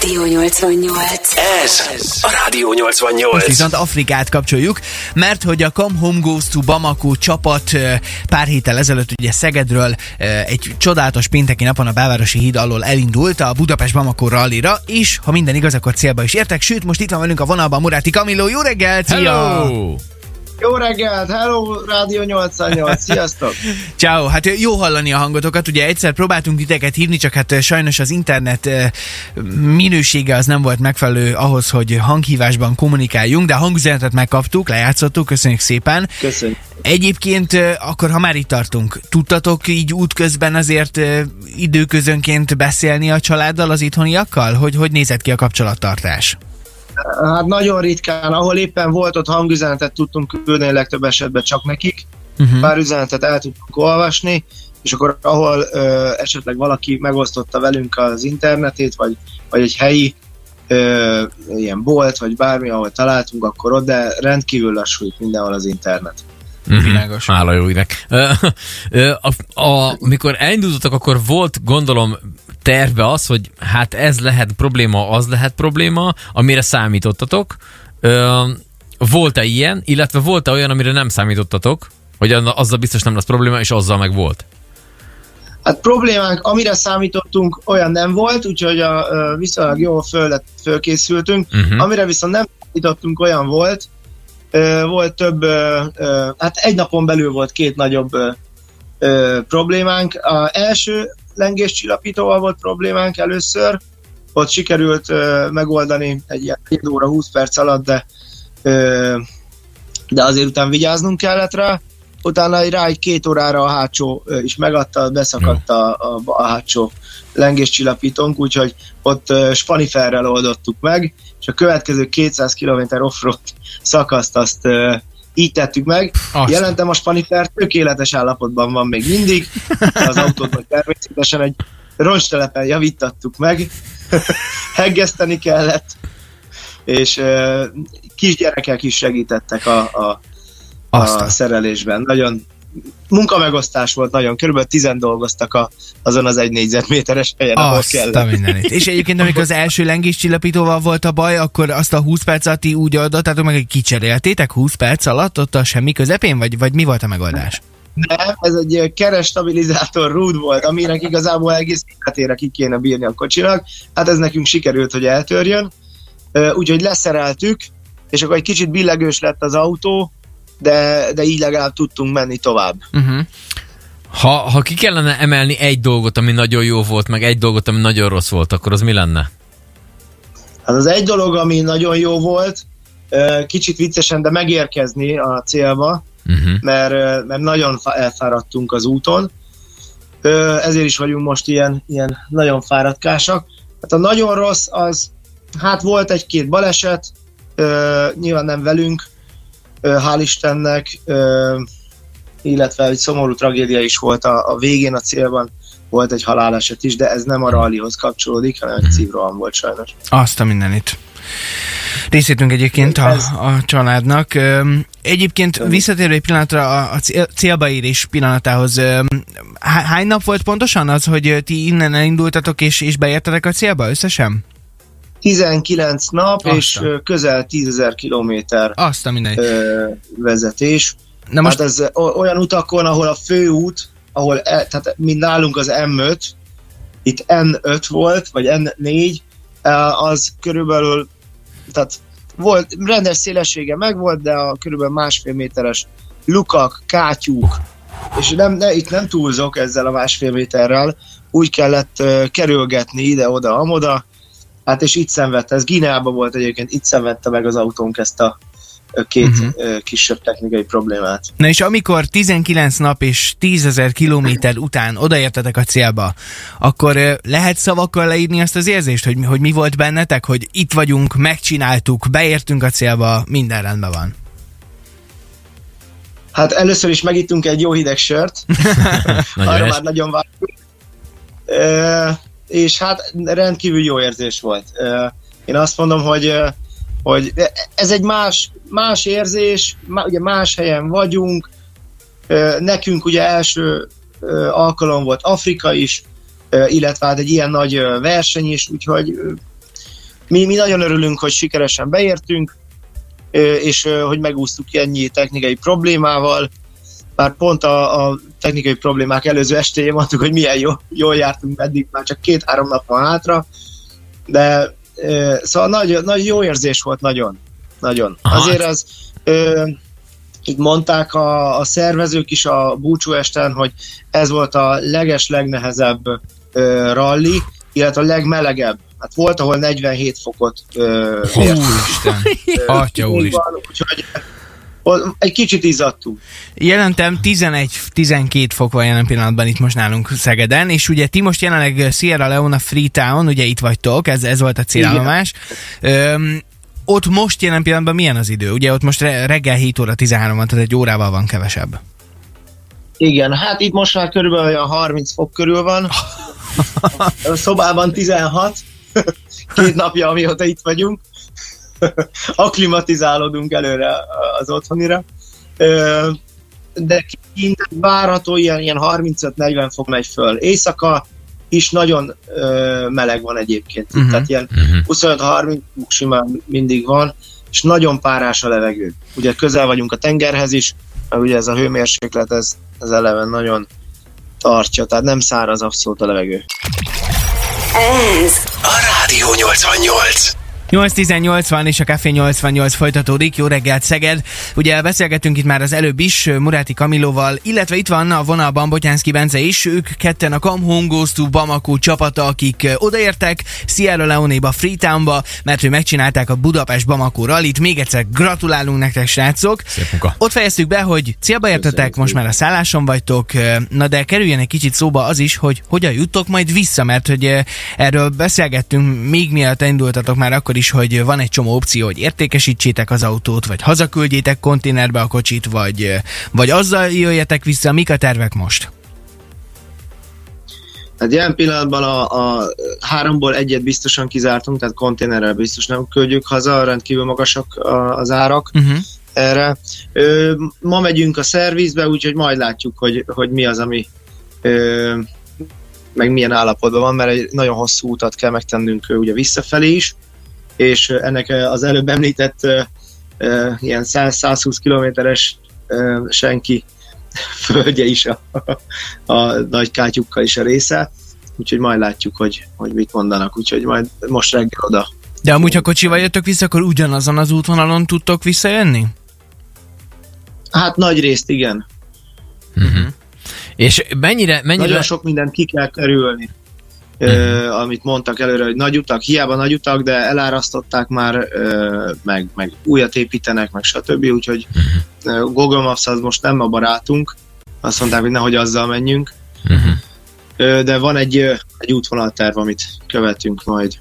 Rádió 88. Ez a Rádió 88. Viszont Afrikát kapcsoljuk, mert hogy a Come Home Goes to Bamako csapat pár héttel ezelőtt ugye Szegedről egy csodálatos pénteki napon a belvárosi híd alól elindult a Budapest-Bamako rallira, és ha minden igaz, akkor célba is értek, sőt most itt van velünk a vonalban Muráti Kamilló, jó reggelt, szia! Jó reggelt, hello, Rádió 88, sziasztok! Ciao, hát jó hallani a hangotokat, ugye egyszer próbáltunk titeket hívni, csak hát sajnos az internet minősége az nem volt megfelelő ahhoz, hogy hanghívásban kommunikáljunk, de a hangüzenetet megkaptuk, lejátszottuk, köszönjük szépen. Köszönjük. Egyébként akkor, ha már itt tartunk, tudtatok így útközben azért időközönként beszélni a családdal, az itthoniakkal? Hogy hogy nézett ki a kapcsolattartás? Hát nagyon ritkán, ahol éppen volt ott hangüzenetet tudtunk küldeni, legtöbb esetben csak nekik. Uh-huh. Pár üzenetet el tudtunk olvasni, és akkor ahol ö, esetleg valaki megosztotta velünk az internetét, vagy, vagy egy helyi ö, ilyen bolt, vagy bármi, ahol találtunk, akkor ott, de rendkívül lassú itt mindenhol az internet. Világos. Hála jó égnek. Ö, ö, a, a, mikor elindultatok, akkor volt, gondolom, terve az, hogy hát ez lehet probléma, az lehet probléma, amire számítottatok. Ö, volt-e ilyen, illetve volt-e olyan, amire nem számítottatok, hogy azzal biztos nem lesz probléma, és azzal meg volt? Hát problémánk, amire számítottunk, olyan nem volt, úgyhogy a, ö, viszonylag jól föl lett, fölkészültünk. Mhm. Amire viszont nem számítottunk, olyan volt, volt több, hát egy napon belül volt két nagyobb problémánk. A első lengéscsillapítóval volt problémánk először, ott sikerült ö, megoldani egy ilyen 7 óra 20 perc alatt, de, ö, de azért után vigyáznunk kellett rá. Utána rá egy két órára a hátsó ö, is megadta, beszakadt a, a, a hátsó lengéscsillapítónk, úgyhogy ott ö, spaniferrel oldottuk meg, és a következő 200 km offroad szakaszt azt ö, így tettük meg. Azt. Jelentem a spanifer, tökéletes állapotban van még mindig, az autót meg természetesen egy roncstelepen javítattuk meg, heggeszteni kellett, és ö, kisgyerekek is segítettek a, a a- szerelésben. Nagyon munkamegosztás volt, nagyon körülbelül tizen dolgoztak a, azon az egy négyzetméteres helyen, ahol a kellett. mindenit. És egyébként, amikor az első lengés csillapítóval volt a baj, akkor azt a 20 perc alatt úgy adottátok meg, hogy kicseréltétek 20 perc alatt ott a semmi közepén, vagy, vagy mi volt a megoldás? Nem, ez egy ö, kerestabilizátor rúd volt, aminek igazából egész életére ki kéne bírni a kocsinak. Hát ez nekünk sikerült, hogy eltörjön. Úgyhogy leszereltük, és akkor egy kicsit billegős lett az autó, de, de így legalább tudtunk menni tovább. Uh-huh. Ha, ha ki kellene emelni egy dolgot, ami nagyon jó volt, meg egy dolgot, ami nagyon rossz volt, akkor az mi lenne? Hát az egy dolog, ami nagyon jó volt, kicsit viccesen, de megérkezni a célba, Uh-huh. mert, mert nagyon elfáradtunk az úton. Ezért is vagyunk most ilyen, ilyen nagyon fáradkásak. Hát a nagyon rossz az, hát volt egy-két baleset, nyilván nem velünk, hál' Istennek, illetve egy szomorú tragédia is volt a, a végén a célban, volt egy haláleset is, de ez nem a rallihoz kapcsolódik, hanem egy szívroham volt sajnos. Azt a mindenit. Részítünk egyébként a, a családnak. Egyébként visszatérő egy pillanatra a, a cél- célba érés pillanatához. Hány nap volt pontosan az, hogy ti innen elindultatok és, és beértetek a célba összesen? 19 nap Aztán. és közel 10 ezer kilométer Azt a vezetés. Na most Hát ez olyan utakon, ahol a főút, ahol e, tehát mint nálunk az M5, itt N5 volt, vagy N4, eh, az körülbelül, tehát volt, rendes szélessége megvolt, de a körülbelül másfél méteres lukak, kátyúk, és nem, ne, itt nem túlzok ezzel a másfél méterrel, úgy kellett uh, kerülgetni ide-oda, amoda, hát és itt szenvedte, ez Gineában volt egyébként, itt szenvedte meg az autónk ezt a két uh-huh. kisebb technikai problémát. Na és amikor 19 nap és 10 ezer kilométer után odaértetek a célba, akkor lehet szavakkal leírni azt az érzést, hogy, mi- hogy mi volt bennetek, hogy itt vagyunk, megcsináltuk, beértünk a célba, minden rendben van. Hát először is megittunk egy jó hideg sört, arra már nagyon vártunk. És hát rendkívül jó érzés volt. Én azt mondom, hogy, hogy ez egy más, más érzés, ugye más helyen vagyunk, nekünk ugye első alkalom volt Afrika is, illetve hát egy ilyen nagy verseny is, úgyhogy mi, mi nagyon örülünk, hogy sikeresen beértünk, és hogy megúsztuk ennyi technikai problémával, bár pont a, a technikai problémák előző estéjén mondtuk, hogy milyen jó, jól jártunk eddig, már csak két-három nap van hátra, de ö, szóval nagy, nagy jó érzés volt, nagyon. Nagyon. Aha. Azért az, ö, így mondták a, a szervezők is a búcsúesten, hogy ez volt a leges, legnehezebb ö, ralli, illetve a legmelegebb. Hát volt, ahol 47 fokot ö, mért. Úristen, atya úristen. Úgyhogy egy kicsit izzadtunk. Jelentem 11-12 fok van jelen pillanatban itt most nálunk Szegeden, és ugye ti most jelenleg Sierra Leone Freetown, ugye itt vagytok, ez, ez volt a célállomás. Öm, ott most jelen pillanatban milyen az idő? Ugye ott most re- reggel 7 óra 13 van, tehát egy órával van kevesebb. Igen, hát itt most már körülbelül olyan 30 fok körül van. A szobában 16. Két napja, amióta itt vagyunk. Aklimatizálódunk előre az otthonira. De kint várható ilyen, ilyen 35-40 fok megy föl. Éjszaka is nagyon meleg van egyébként. Mhm. Uh-huh. Tehát ilyen Uh-huh. 25-30 fok simán mindig van, és nagyon párás a levegő. Ugye közel vagyunk a tengerhez is, mert ugye ez a hőmérséklet, ez, ez eleve nagyon tartja, tehát nem száraz abszolút a levegő. Ez A Rádió 88. 8 van és a Café 88 folytatódik. Jó reggelt, Szeged! Ugye beszélgettünk itt már az előbb is Muráti Kamilóval, illetve itt van a vonalban Botyánszki Bence is. Ők ketten a Come Home Goes to Bamako csapata, akik odaértek Sierra Leone-ba, Freetownba, mert hogy megcsinálták a Budapest Bamako rallit. Még egyszer gratulálunk nektek, srácok! Szép munka. Ott fejeztük be, hogy célba értetek, most már a szálláson vagytok, na de kerüljen egy kicsit szóba az is, hogy hogyan juttok majd vissza, mert hogy erről beszélgettünk még mielőtt indultatok már akkor is, hogy van egy csomó opció, hogy értékesítsétek az autót, vagy hazaküldjétek konténerbe a kocsit, vagy, vagy azzal jöjjetek vissza, mik a tervek most? Hát jelen pillanatban a, a háromból egyet biztosan kizártunk, tehát konténerrel biztos nem küldjük haza, rendkívül magasak az árak Uh-huh. erre. Ö, ma megyünk a szervizbe, úgyhogy majd látjuk, hogy, hogy mi az, ami ö, meg milyen állapotban van, mert egy nagyon hosszú utat kell megtennünk ö, ugye visszafelé is, és ennek az előbb említett ilyen 100-120 kilométeres senki földje is a, a nagy kátyukkal is a része, úgyhogy majd látjuk, hogy, hogy mit mondanak, úgyhogy majd most reggel oda De amúgy, ha kocsival jöttök vissza, akkor ugyanazon az útvonalon tudtok visszajönni? Hát nagy részt igen. Uh-huh. És mennyire, mennyire... Nagyon sok mindent ki kell kerülni. Ö, amit mondtak előre, hogy nagy utak, hiába nagy utak, de elárasztották már, meg, meg újat építenek, meg stb. Úgyhogy ö, Google Maps az most nem a barátunk. Azt mondták, hogy nehogy azzal menjünk. Ö, de van egy, egy útvonalterv, amit követünk majd.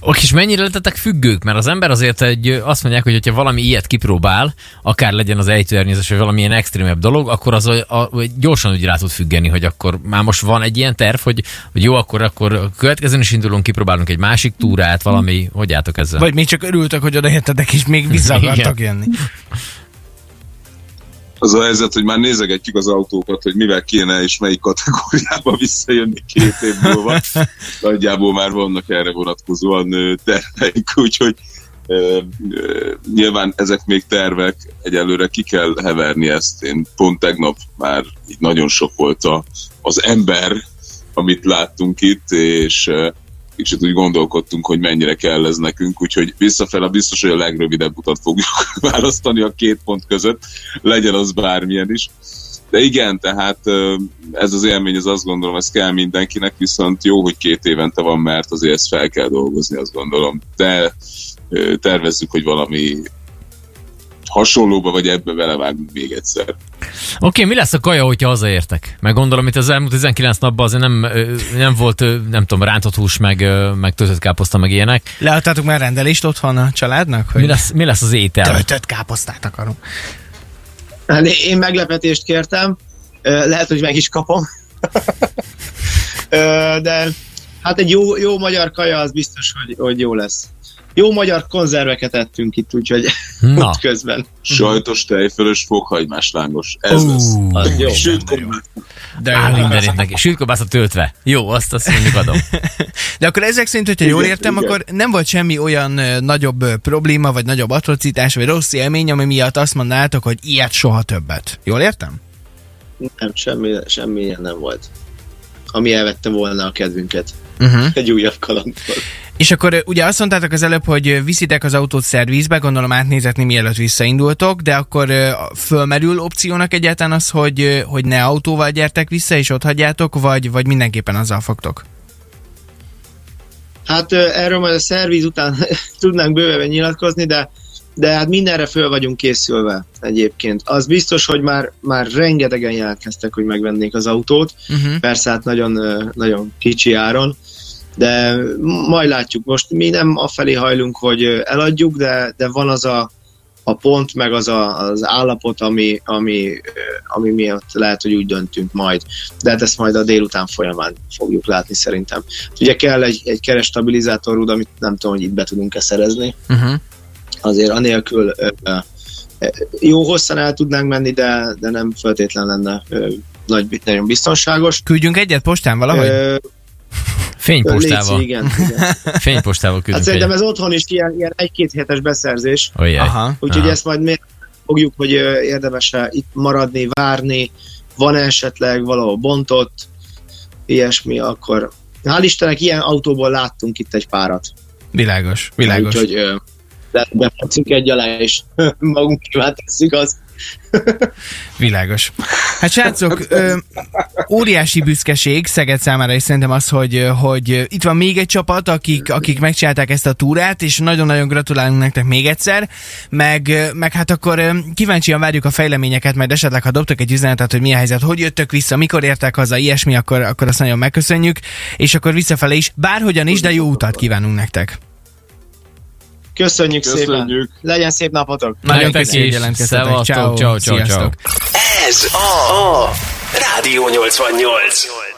Oké, és mennyire lettetek függők? Mert az ember azért egy, azt mondják, hogy ha valami ilyet kipróbál, akár legyen az ejtőernyőzés, vagy valamilyen extrémebb dolog, akkor az a, a, gyorsan úgy rá tud függeni, hogy akkor már most van egy ilyen terv, hogy, hogy jó, akkor, akkor a következőn is indulunk, kipróbálunk egy másik túrát, valami, hogy álltok ezzel? Vagy még csak örültök, hogy odaértetek, és még vissza akartak jönni? Az a helyzet, hogy már nézegetjük az autókat, hogy mivel kéne és melyik kategóriába visszajönni két év múlva. Nagyjából már vannak erre vonatkozóan ö, terveink, úgyhogy ö, ö, nyilván ezek még tervek, egyelőre ki kell heverni ezt. Én pont tegnap már így nagyon sok volt a, az ember, amit láttunk itt, és ö, kicsit úgy gondolkodtunk, hogy mennyire kell ez nekünk, úgyhogy visszafele biztos, hogy a legrövidebb utat fogjuk választani a két pont között, legyen az bármilyen is. De igen, tehát ez az élmény, az azt gondolom, ez kell mindenkinek, viszont jó, hogy két évente van, mert azért ezt fel kell dolgozni, azt gondolom. De tervezzük, hogy valami hasonlóba vagy ebbe belevágunk még egyszer. Oké, mi lesz a kaja, hogyha hazaértek? Meg gondolom, itt az elmúlt 19 napban azért nem, nem volt, nem tudom, rántott hús, meg, meg töltött káposzta, meg ilyenek. Leadtátok már rendelést otthon a családnak? Hogy Mi lesz, mi lesz az étel? Töltött káposztát akarunk. Hát én meglepetést kértem, lehet, hogy meg is kapom. De hát egy jó, jó magyar kaja az biztos, hogy, hogy jó lesz. Jó magyar konzerveket ettünk itt, úgyhogy Na, ott közben. Sajtos, tejfölös, fokhagymás lángos. Ez lesz. Ú, Az jó. Sőt, De, jó. mindenét neki. Sült töltve. Jó, azt azt mondjuk adom. De akkor ezek szerint, hogyha jól értem, igen. akkor nem volt semmi olyan nagyobb probléma, vagy nagyobb atrocitás, vagy rossz élmény, ami miatt azt mondanátok, hogy ilyet soha többet. Jól értem? Nem, semmi, semmi ilyen nem volt. Ami elvette volna a kedvünket. Uh-huh. Egy újabb kalandból. És akkor ugye azt mondtátok az előbb, hogy viszitek az autót szervizbe, gondolom átnézetni mielőtt visszaindultok, de akkor fölmerül opciónak egyáltalán az, hogy, hogy ne autóval gyertek vissza, és ott hagyjátok, vagy, vagy mindenképpen azzal fogtok? Hát erről majd a szerviz után tudnánk bővebben nyilatkozni, de de hát mindenre föl vagyunk készülve egyébként. Az biztos, hogy már, már rengetegen jelentkeztek, hogy megvennék az autót, Uh-huh. persze hát nagyon, nagyon kicsi áron, de majd látjuk. Most mi nem afelé hajlunk, hogy eladjuk, de, de van az a, a pont, meg az a, az állapot, ami, ami, ami miatt lehet, hogy úgy döntünk majd. De hát ezt majd a délután folyamán fogjuk látni szerintem. Ugye kell egy, egy keres stabilizátor, amit nem tudom, hogy itt be tudunk-e szerezni. Uh-huh. Azért anélkül jó hosszan el tudnánk menni, de, de nem feltétlen lenne nagy, nagyon biztonságos. Küldjünk egyet postán valahogy? Ö, Fénypostával. Léci, igen, igen. Fénypostával Hát küldünk szerintem egyet. ez otthon is ilyen, ilyen egy-két hetes beszerzés, Olyaj. Aha. úgyhogy Aha. ezt majd még fogjuk, hogy ö, érdemes-e itt maradni, várni, van esetleg valahol bontott, ilyesmi, akkor hál' Istennek ilyen autóból láttunk itt egy párat. Világos, világos. Úgyhogy befekszünk egy alá, és magunk kíván tesszük azt. Világos. Hát srácok, ö, óriási büszkeség Szeged számára is szerintem az, hogy, hogy itt van még egy csapat, akik, akik megcsinálták ezt a túrát, és nagyon-nagyon gratulálunk nektek még egyszer, meg, meg hát akkor kíváncsian várjuk a fejleményeket, majd esetleg ha dobtok egy üzenetet, hogy mi a helyzet, hogy jöttök vissza, mikor értek haza, ilyesmi, akkor, akkor azt nagyon megköszönjük, és akkor visszafele is, bárhogyan is, de jó utat kívánunk nektek. Köszönjük, szépen! Köszönjük. Legyen szép napotok! Nagyon köszönjük, jelentkeztetek. Ciao, ciao, ciao, ciao. Ez a, a Rádió 88.